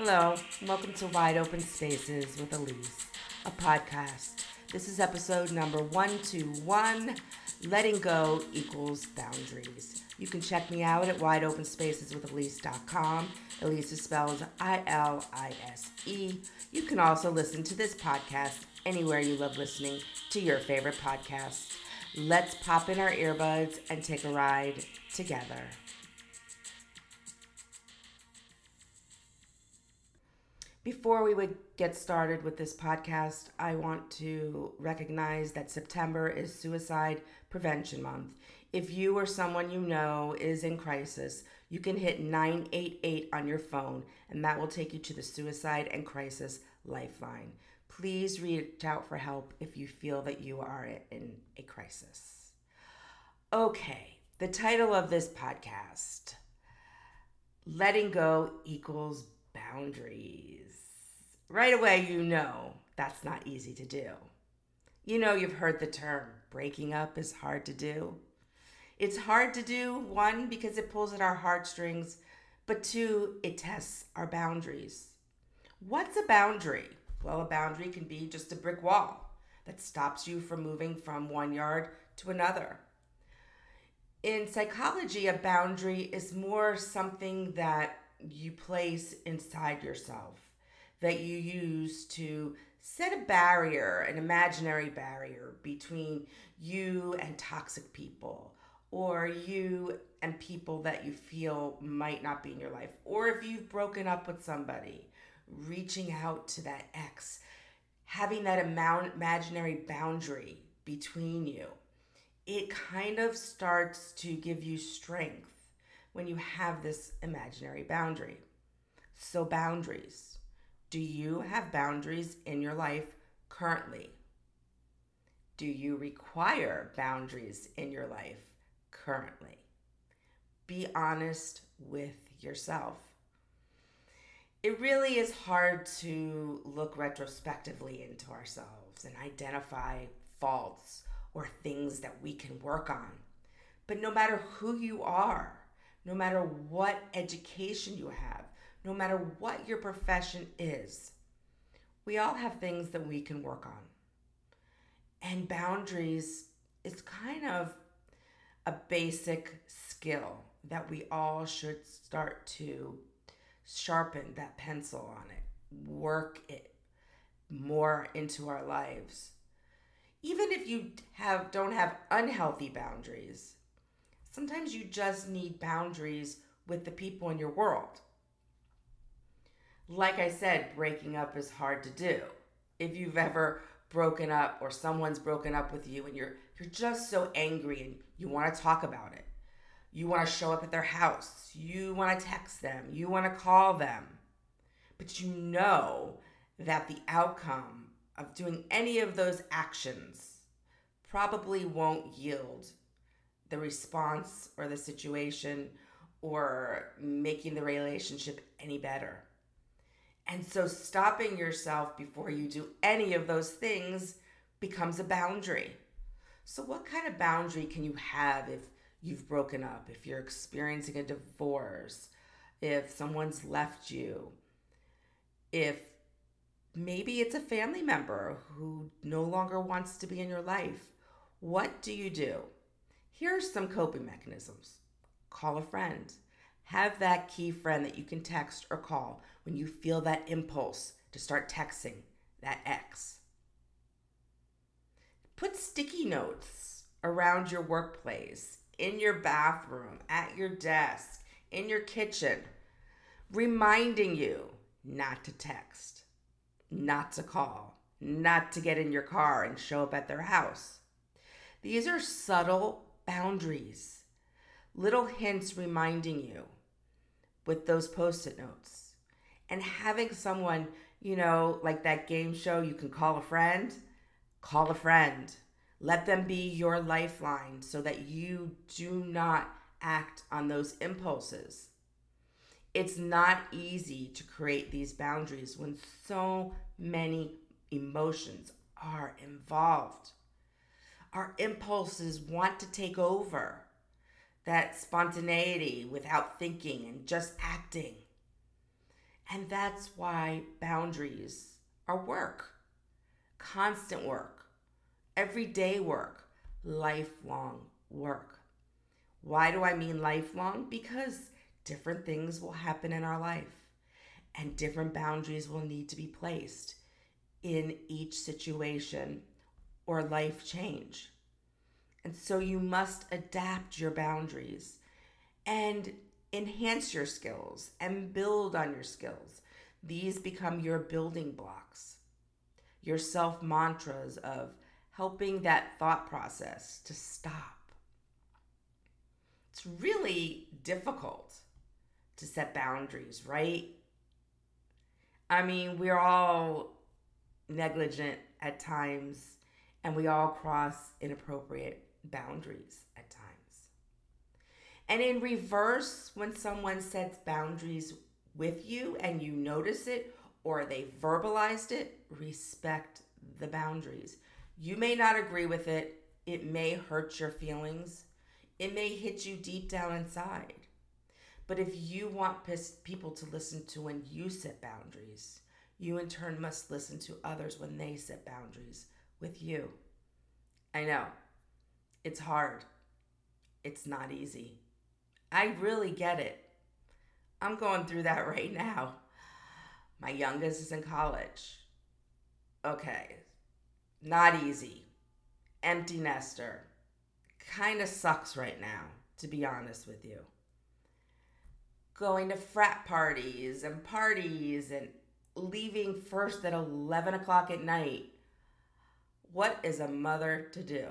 Hello, welcome to Wide Open Spaces with Ilise, a podcast. This is episode number 121 Letting Go Equals Boundaries. You can check me out at wideopenspaceswithilise.com. Ilise is spelled I L I S E. You can also listen to this podcast anywhere you love listening to your favorite podcasts. Let's pop in our earbuds and take a ride together. Before we would get started with this podcast, I want to recognize that September is Suicide Prevention Month. If you or someone you know is in crisis, you can hit 988 on your phone, and that will take you to the Suicide and Crisis Lifeline. Please reach out for help if you feel that you are in a crisis. Okay, the title of this podcast Letting Go Equals Boundaries. Right away, you know that's not easy to do. You know, you've heard the term breaking up is hard to do. It's hard to do, one, because it pulls at our heartstrings, but two, it tests our boundaries. What's a boundary? Well, a boundary can be just a brick wall that stops you from moving from one yard to another. In psychology, a boundary is more something that you place inside yourself, that you use to set a barrier, an imaginary barrier between you and toxic people or you and people that you feel might not be in your life, or if you've broken up with somebody, reaching out to that ex, having that amount, imaginary boundary between you, it kind of starts to give you strength when you have this imaginary boundary. So, boundaries. Do you have boundaries in your life currently? Do you require boundaries in your life currently. Be honest with yourself. It really is hard to look retrospectively into ourselves and identify faults or things that we can work on. But no matter who you are, no matter what education you have, no matter what your profession is, we all have things that we can work on. And boundaries is kind of a basic skill that we all should start to sharpen that pencil on it, work it more into our lives. Even if you have don't have unhealthy boundaries, sometimes you just need boundaries with the people in your world. Like I said, breaking up is hard to do. If you've ever broken up or someone's broken up with you and you're you're just so angry and you want to talk about it. You want to show up at their house. You want to text them. You want to call them. But you know that the outcome of doing any of those actions probably won't yield the response or the situation or making the relationship any better. And so stopping yourself before you do any of those things becomes a boundary. So, what kind of boundary can you have if you've broken up, if you're experiencing a divorce, if someone's left you, if maybe it's a family member who no longer wants to be in your life? What do you do? Here are some coping mechanisms call a friend. Have that key friend that you can text or call when you feel that impulse to start texting that ex. Put sticky notes around your workplace, in your bathroom, at your desk, in your kitchen, reminding you not to text, not to call, not to get in your car and show up at their house. These are subtle boundaries, little hints reminding you with those post it notes. And having someone, you know, like that game show, you can call a friend Call a friend. Let them be your lifeline so that you do not act on those impulses. It's not easy to create these boundaries when so many emotions are involved. Our impulses want to take over that spontaneity without thinking and just acting. And that's why boundaries are work, constant work, everyday work, lifelong work. Why do I mean lifelong? Because different things will happen in our life and different boundaries will need to be placed in each situation or life change. And so you must adapt your boundaries and enhance your skills and build on your skills. These become your building blocks, your self mantras of helping that thought process to stop. It's really difficult to set boundaries, right? I mean, we're all negligent at times and we all cross inappropriate boundaries. And in reverse, when someone sets boundaries with you and you notice it or they verbalized it, respect the boundaries. You may not agree with it, it may hurt your feelings, it may hit you deep down inside. But if you want people to listen to when you set boundaries, you in turn must listen to others when they set boundaries with you. I know it's hard, it's not easy. I really get it. I'm going through that right now. My youngest is in college. Okay, not easy. Empty nester. Kind of sucks right now, to be honest with you. Going to frat parties and parties and leaving first at 11 o'clock at night. What is a mother to do?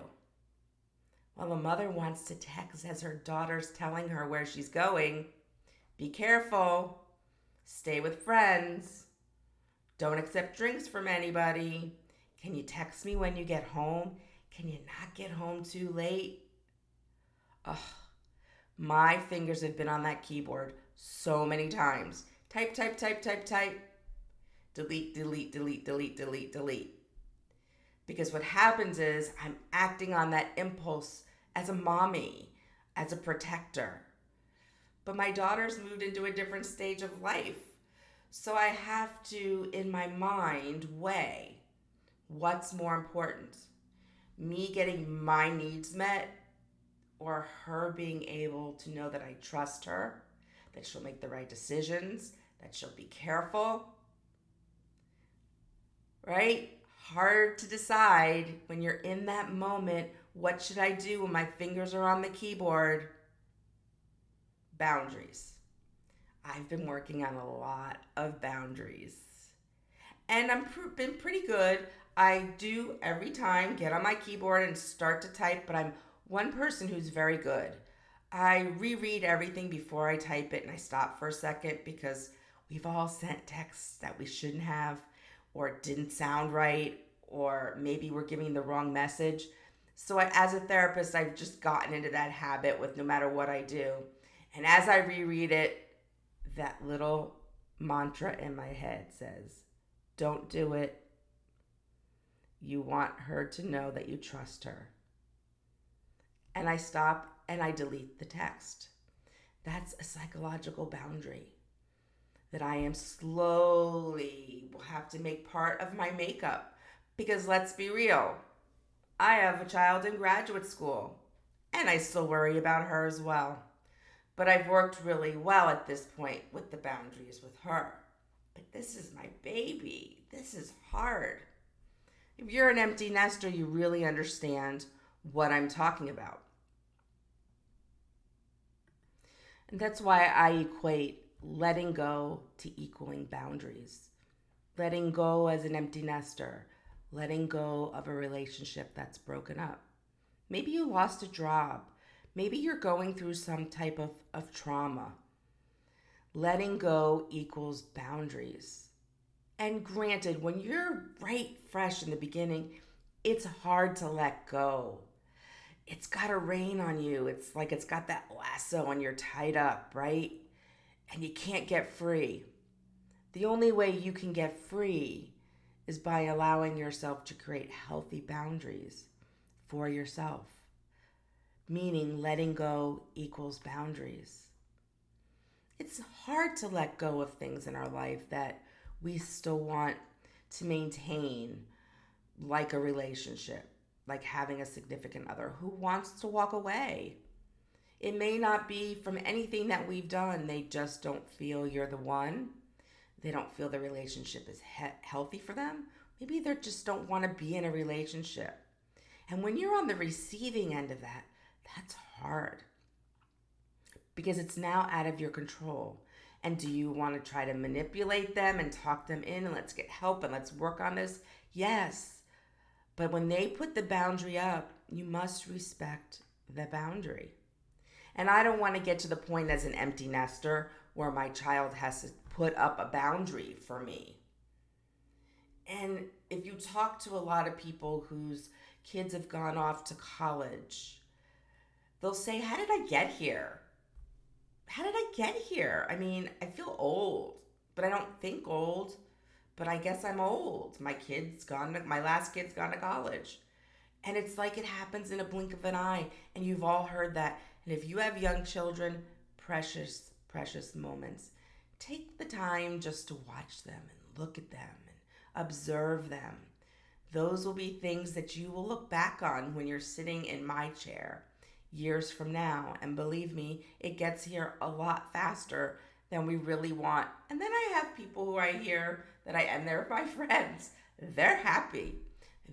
Well, a mother wants to text as her daughter's telling her where she's going. Be careful. Stay with friends. Don't accept drinks from anybody. Can you text me when you get home? Can you not get home too late? Ugh, my fingers have been on that keyboard so many times. Type, type, type, type, type. Delete, delete, delete, delete, delete, delete. Because what happens is I'm acting on that impulse as a mommy, as a protector. But my daughter's moved into a different stage of life. So I have to, in my mind, weigh what's more important me getting my needs met or her being able to know that I trust her, that she'll make the right decisions, that she'll be careful. Right? Hard to decide when you're in that moment what should I do when my fingers are on the keyboard? Boundaries. I've been working on a lot of boundaries. And I've pr- been pretty good. I do every time get on my keyboard and start to type, but I'm one person who's very good. I reread everything before I type it and I stop for a second because we've all sent texts that we shouldn't have or didn't sound right or maybe we're giving the wrong message. So, I, as a therapist, I've just gotten into that habit with no matter what I do. And as I reread it, that little mantra in my head says, Don't do it. You want her to know that you trust her. And I stop and I delete the text. That's a psychological boundary that I am slowly will have to make part of my makeup. Because let's be real, I have a child in graduate school, and I still worry about her as well. But I've worked really well at this point with the boundaries with her. But this is my baby. This is hard. If you're an empty nester, you really understand what I'm talking about. And that's why I equate letting go to equaling boundaries. Letting go as an empty nester, letting go of a relationship that's broken up. Maybe you lost a job. Maybe you're going through some type of, of trauma. Letting go equals boundaries. And granted, when you're right fresh in the beginning, it's hard to let go. It's got a rain on you. It's like it's got that lasso and you're tied up, right? And you can't get free. The only way you can get free is by allowing yourself to create healthy boundaries for yourself. Meaning, letting go equals boundaries. it's hard to let go of things in our life that we still want to maintain, like a relationship, like having a significant other who wants to walk away. It may not be from anything that we've done, they just don't feel you're the one. They don't feel the relationship is he- healthy for them. Maybe they just don't want to be in a relationship. And when you're on the receiving end of that, that's hard because it's now out of your control. And do you want to try to manipulate them and talk them in and let's get help and let's work on this? Yes. But when they put the boundary up, you must respect the boundary. And I don't want to get to the point as an empty nester where my child has to put up a boundary for me. And if you talk to a lot of people whose kids have gone off to college, they'll say, How did I get here? how did I get here? I mean, I feel old, but I don't think old. But I guess I'm old. My kid's gone to, my last kid's gone to college. And it's like it happens in a blink of an eye. And you've all heard that. And if you have young children, precious, precious moments. Take the time just to watch them and look at them and observe them. Those will be things that you will look back on when you're sitting in my chair years from now. And believe me, it gets here a lot faster than we really want. And then I have people who I hear that I, and they're my friends, they're happy.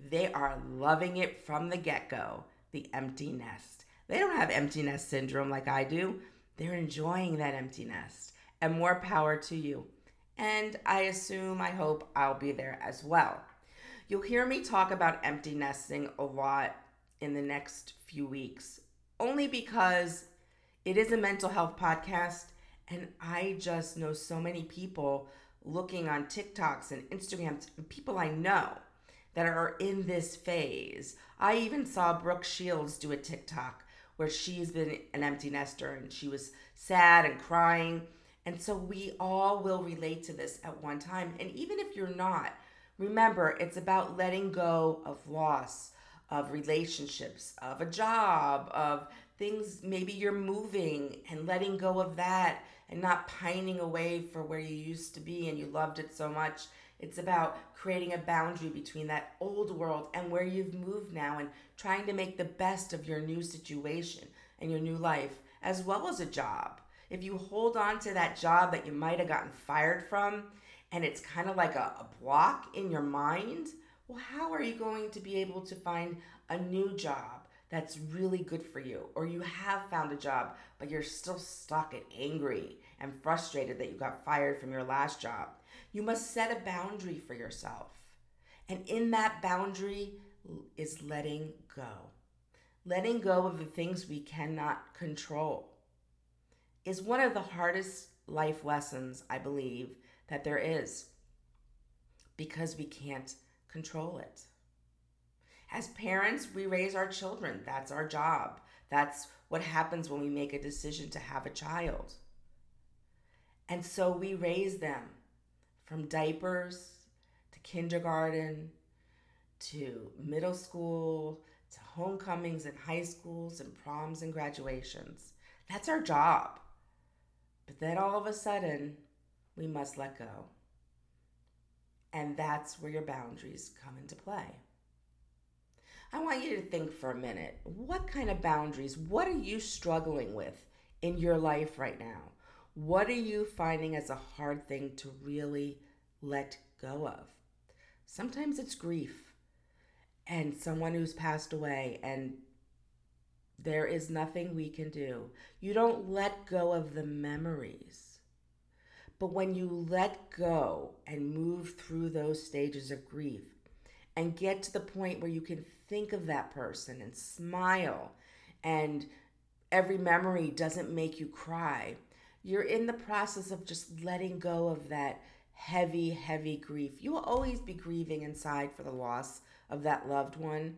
They are loving it from the get go, the empty nest. They don't have empty nest syndrome like I do. They're enjoying that empty nest. And more power to you. And I assume, I hope I'll be there as well. You'll hear me talk about empty nesting a lot in the next few weeks only because it is a mental health podcast and I just know so many people looking on TikToks and Instagrams, people I know that are in this phase. I even saw Brooke Shields do a TikTok where she's been an empty nester and she was sad and crying. And so we all will relate to this at one time. And even if you're not, remember it's about letting go of loss, of relationships, of a job, of things maybe you're moving and letting go of that and not pining away for where you used to be and you loved it so much. It's about creating a boundary between that old world and where you've moved now and trying to make the best of your new situation and your new life, as well as a job. If you hold on to that job that you might have gotten fired from and it's kind of like a, a block in your mind, well, how are you going to be able to find a new job that's really good for you? Or you have found a job, but you're still stuck and angry and frustrated that you got fired from your last job. You must set a boundary for yourself. And in that boundary is letting go. Letting go of the things we cannot control is one of the hardest life lessons, I believe, that there is because we can't control it. As parents, we raise our children. That's our job. That's what happens when we make a decision to have a child. And so we raise them from diapers to kindergarten to middle school to homecomings and high schools and proms and graduations. That's our job. But then all of a sudden, we must let go. And that's where your boundaries come into play. I want you to think for a minute what kind of boundaries, what are you struggling with in your life right now? What are you finding as a hard thing to really let go of? Sometimes it's grief and someone who's passed away, and there is nothing we can do. You don't let go of the memories. But when you let go and move through those stages of grief and get to the point where you can think of that person and smile and every memory doesn't make you cry. You're in the process of just letting go of that heavy, heavy grief. You will always be grieving inside for the loss of that loved one,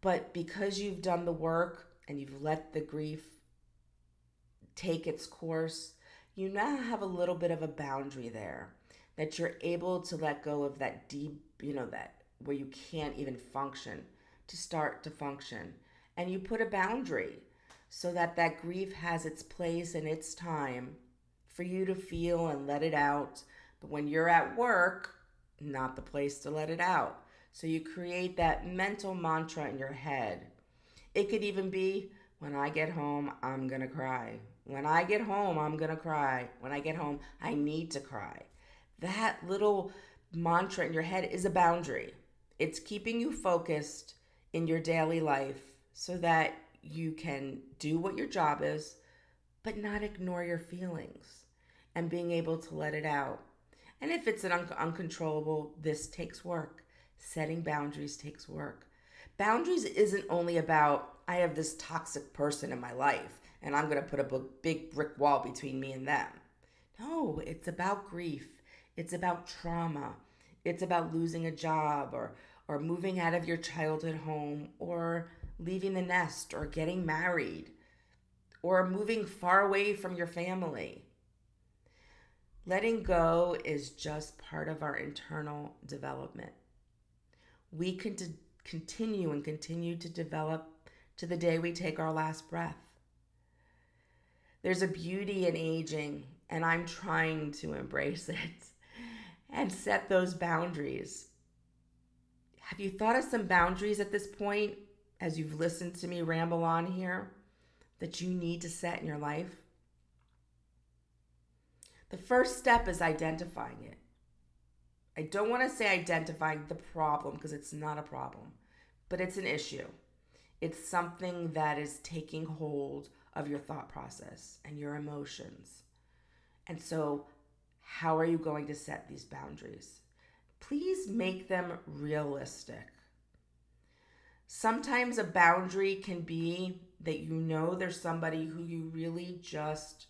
but because you've done the work and you've let the grief take its course, you now have a little bit of a boundary there that you're able to let go of that deep, you know, that where you can't even function to start to function. And you put a boundary so that that grief has its place and its time for you to feel and let it out. But when you're at work, not the place to let it out. So you create that mental mantra in your head. It could even be when I get home, I'm going to cry. When I get home, I'm going to cry. When I get home, I need to cry. That little mantra in your head is a boundary. It's keeping you focused in your daily life so that you can do what your job is, but not ignore your feelings and being able to let it out. And if it's an un- uncontrollable, this takes work. Setting boundaries takes work. Boundaries isn't only about, I have this toxic person in my life and I'm going to put up a big brick wall between me and them. No, it's about grief. It's about trauma. It's about losing a job or, or moving out of your childhood home or leaving the nest or getting married or moving far away from your family. Letting go is just part of our internal development. We can d- continue and continue to develop to the day we take our last breath. There's a beauty in aging, and I'm trying to embrace it and set those boundaries. Have you thought of some boundaries at this point as you've listened to me ramble on here that you need to set in your life? The first step is identifying it. I don't want to say identifying the problem because it's not a problem, but it's an issue. It's something that is taking hold of your thought process and your emotions. And so, how are you going to set these boundaries? Please make them realistic. Sometimes a boundary can be that you know there's somebody who you really just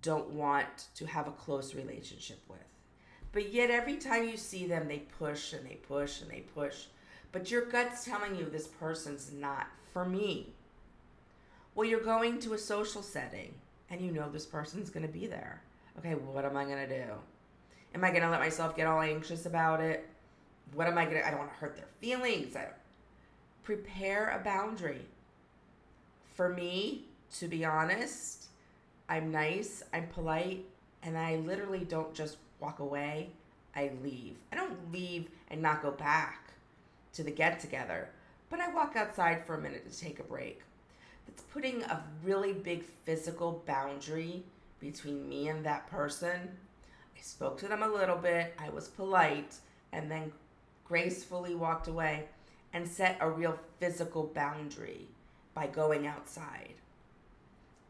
don't want to have a close relationship with. But yet, every time you see them, they push and they push and they push. But your gut's telling you this person's not for me. Well, you're going to a social setting and you know this person's going to be there. Okay, what am I going to do? Am I going to let myself get all anxious about it? What am I going to I don't want to hurt their feelings. I prepare a boundary. For me, to be honest, I'm nice, I'm polite, and I literally don't just walk away. I leave. I don't leave and not go back to the get together, but I walk outside for a minute to take a break. It's putting a really big physical boundary between me and that person. I spoke to them a little bit, I was polite, and then gracefully walked away and set a real physical boundary by going outside.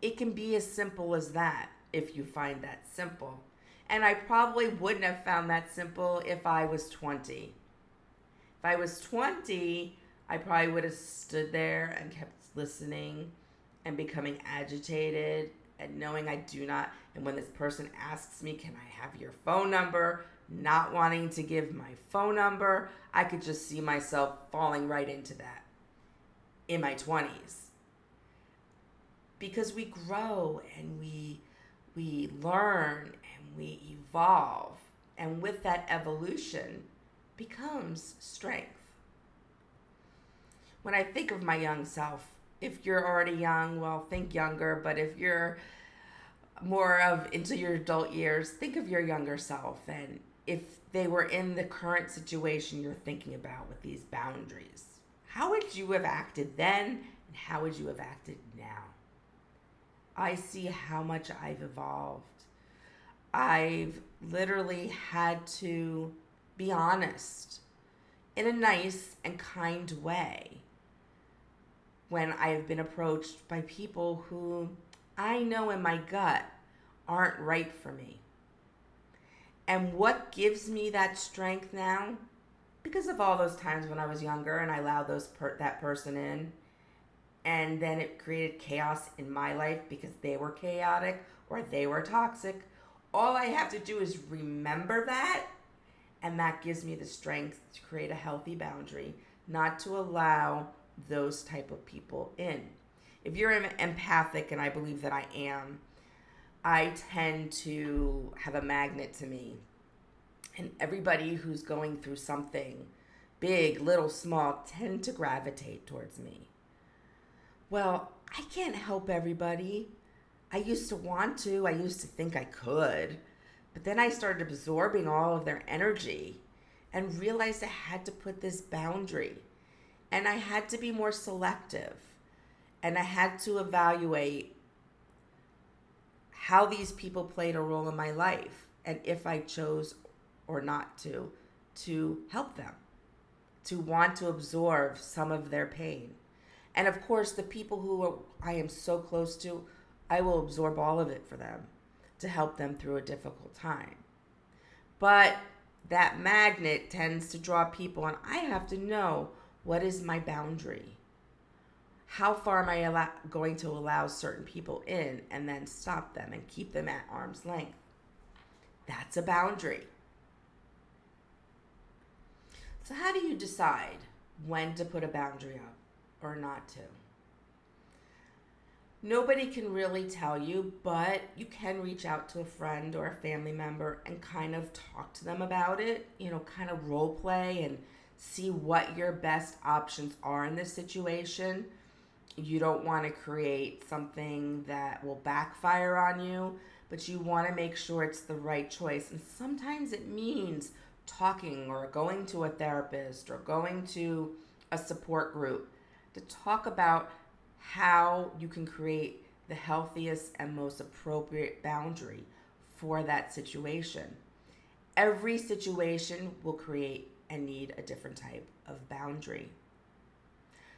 It can be as simple as that if you find that simple. And I probably wouldn't have found that simple if I was 20. If I was 20, I probably would have stood there and kept listening and becoming agitated and knowing I do not. And when this person asks me, Can I have your phone number? Not wanting to give my phone number, I could just see myself falling right into that in my 20s because we grow and we we learn we evolve and with that evolution becomes strength when i think of my young self if you're already young well think younger but if you're more of into your adult years think of your younger self and if they were in the current situation you're thinking about with these boundaries how would you have acted then and how would you have acted now I see how much I've evolved. I've literally had to be honest in a nice and kind way when I have been approached by people who I know in my gut aren't right for me. And what gives me that strength now? Because of all those times when I was younger and I allowed those per- that person in and then it created chaos in my life because they were chaotic or they were toxic. All I have to do is remember that, and that gives me the strength to create a healthy boundary, not to allow those type of people in. If you're empathic, and I believe that I am, I tend to have a magnet to me. And everybody who's going through something big, little, small, tend to gravitate towards me. Well, I can't help everybody. I used to want to, I used to think I could, but then I started absorbing all of their energy and realized I had to put this boundary and I had to be more selective and I had to evaluate how these people played a role in my life and if I chose or not to to help them to want to absorb some of their pain. And of course the people who I am so close to I will absorb all of it for them to help them through a difficult time but that magnet tends to draw people, and I have to know what is my boundary. How far am I allow- going to allow certain people in and then stop them and keep them at arm's length? That's a boundary. So, how do you decide when to put a boundary up or not to? Nobody can really tell you, but you can reach out to a friend or a family member and kind of talk to them about it, you know, kind of role play and see what your best options are in this situation. You don't want to create something that will backfire on you, but you want to make sure it's the right choice. And sometimes it means talking or going to a therapist or going to a support group to talk about how you can create the healthiest and most appropriate boundary for that situation. Every situation will create and need a different type of boundary.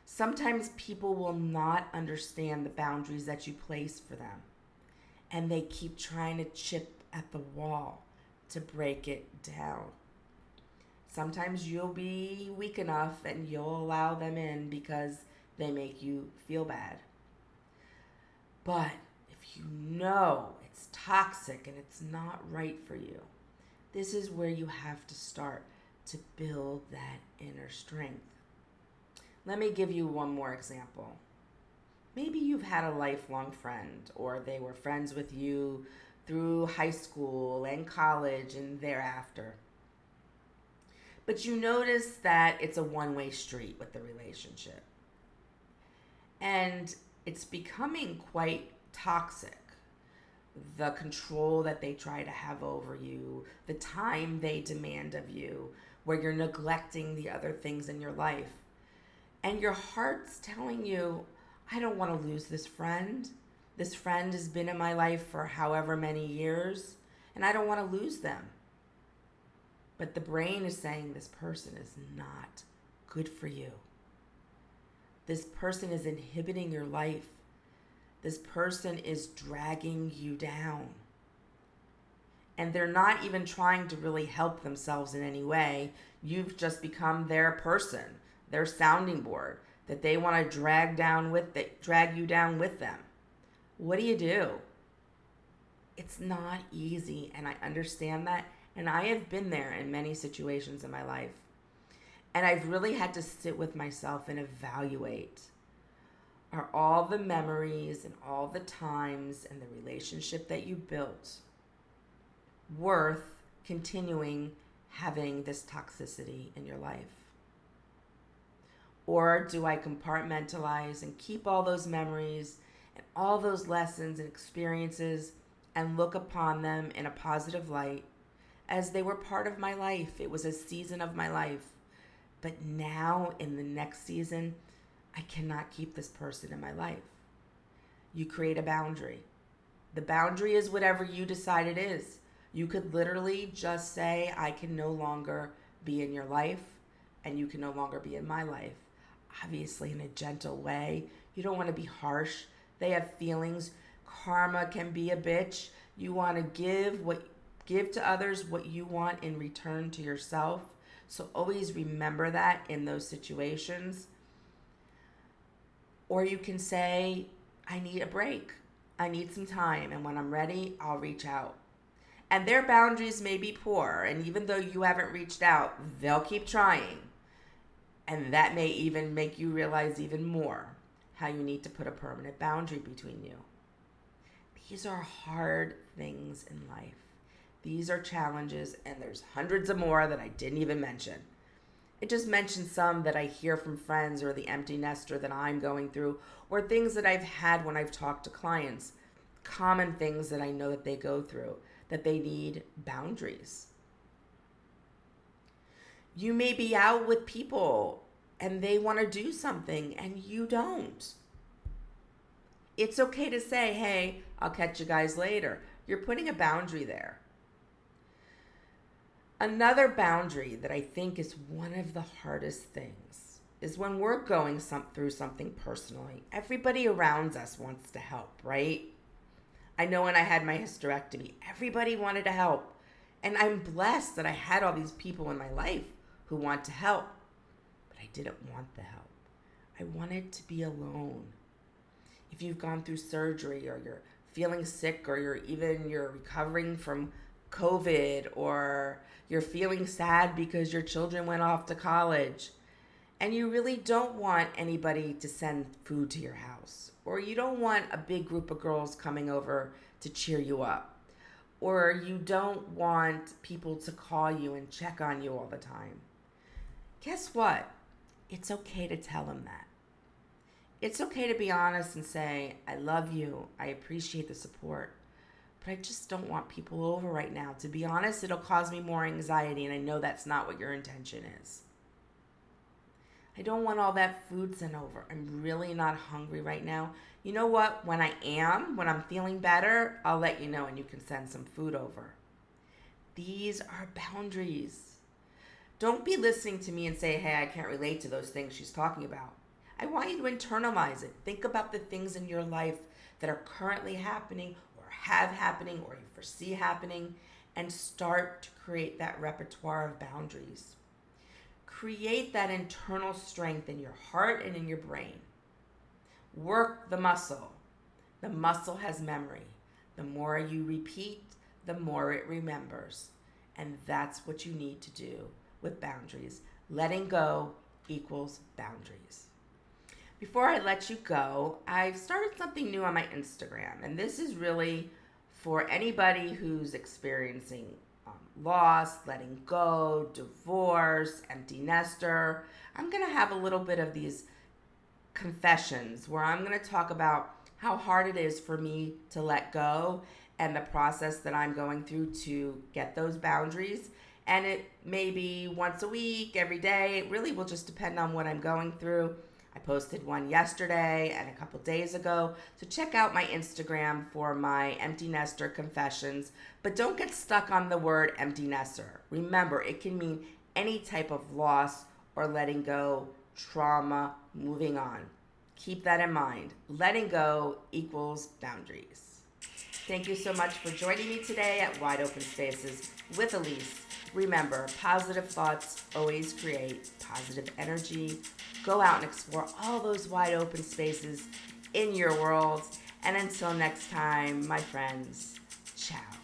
Sometimes people will not understand the boundaries that you place for them, and they keep trying to chip at the wall to break it down. Sometimes you'll be weak enough and you'll allow them in because they make you feel bad. But if you know it's toxic and it's not right for you, this is where you have to start to build that inner strength. Let me give you one more example. Maybe you've had a lifelong friend, or they were friends with you through high school and college and thereafter. But you notice that it's a one way street with the relationship. And it's becoming quite toxic. The control that they try to have over you, the time they demand of you, where you're neglecting the other things in your life. And your heart's telling you, I don't want to lose this friend. This friend has been in my life for however many years, and I don't want to lose them. But the brain is saying this person is not good for you. This person is inhibiting your life. This person is dragging you down. And they're not even trying to really help themselves in any way. You've just become their person, their sounding board that they want to drag down with it, drag you down with them. What do you do? It's not easy, and I understand that. And I have been there in many situations in my life. And I've really had to sit with myself and evaluate are all the memories and all the times and the relationship that you built worth continuing having this toxicity in your life? Or do I compartmentalize and keep all those memories and all those lessons and experiences and look upon them in a positive light as they were part of my life? It was a season of my life but now in the next season, I cannot keep this person in my life. You create a boundary. The boundary is whatever you decide it is. You could literally just say, I can no longer be in your life, and you can no longer be in my life. Obviously, in a gentle way. You don't want to be harsh. They have feelings. Karma can be a bitch. You want to give what give to others what you want in return to yourself. So always remember that in those situations. Or you can say, I need a break. I need some time. And when I'm ready, I'll reach out. And their boundaries may be poor. And even though you haven't reached out, they'll keep trying. And that may even make you realize even more how you need to put a permanent boundary between you. These are hard things in life. These are challenges, and there's hundreds of more that I didn't even mention. It just mentioned some that I hear from friends or the empty nester that I'm going through, or things that I've had when I've talked to clients. common things that I know that they go through, that they need boundaries. You may be out with people and they want to do something and you don't. It's okay to say, hey, I'll catch you guys later. You're putting a boundary there. Another boundary that I think is one of the hardest things is when we're going some, through something personally. Everybody around us wants to help, right? I know when I had my hysterectomy, everybody wanted to help. And I'm blessed that I had all these people in my life who want to help. But I didn't want the help. I wanted to be alone. If you've gone through surgery or you're feeling sick or you're even you're recovering from COVID or you're feeling sad because your children went off to college and you really don't want anybody to send food to your house or you don't want a big group of girls coming over to cheer you up or you don't want people to call you and check on you all the time. Guess what? It's okay to tell them that. It's okay to be honest and say, I love you. I appreciate the support but I just don't want people over right now. To be honest, it'll cause me more anxiety, and I know that's not what your intention is. I don't want all that food sent over. I'm really not hungry right now. You know what? When I am, when I'm feeling better, I'll let you know and you can send some food over. These are boundaries. Don't be listening to me and say, hey, I can't relate to those things she's talking about. I want you to internalize it. Think about the things in your life that are currently happening have happening or you foresee happening and start to create that repertoire of boundaries. Create that internal strength in your heart and in your brain. Work the muscle. The muscle has memory. The more you repeat, the more it remembers. And that's what you need to do with boundaries. Letting go equals boundaries. Before I let you go, I've started something new on my Instagram, and this is really for anybody who's experiencing um, loss, letting go, divorce, empty nester. I'm going to have a little bit of these confessions where I'm going to talk about how hard it is for me to let go and the process that I'm going through to get those boundaries. And it may be once a week, every day. It really will just depend on what I'm going through I posted one yesterday and a couple days ago. So check out my Instagram for my empty nester confessions. But don't get stuck on the word empty nester. Remember, it can mean any type of loss or letting go, trauma, moving on. Keep that in mind. Letting go equals boundaries. Thank you so much for joining me today at Wide Open Spaces with Ilise. Remember, positive thoughts always create positive energy. Go out and explore all those wide open spaces in your world. And until next time, my friends, ciao.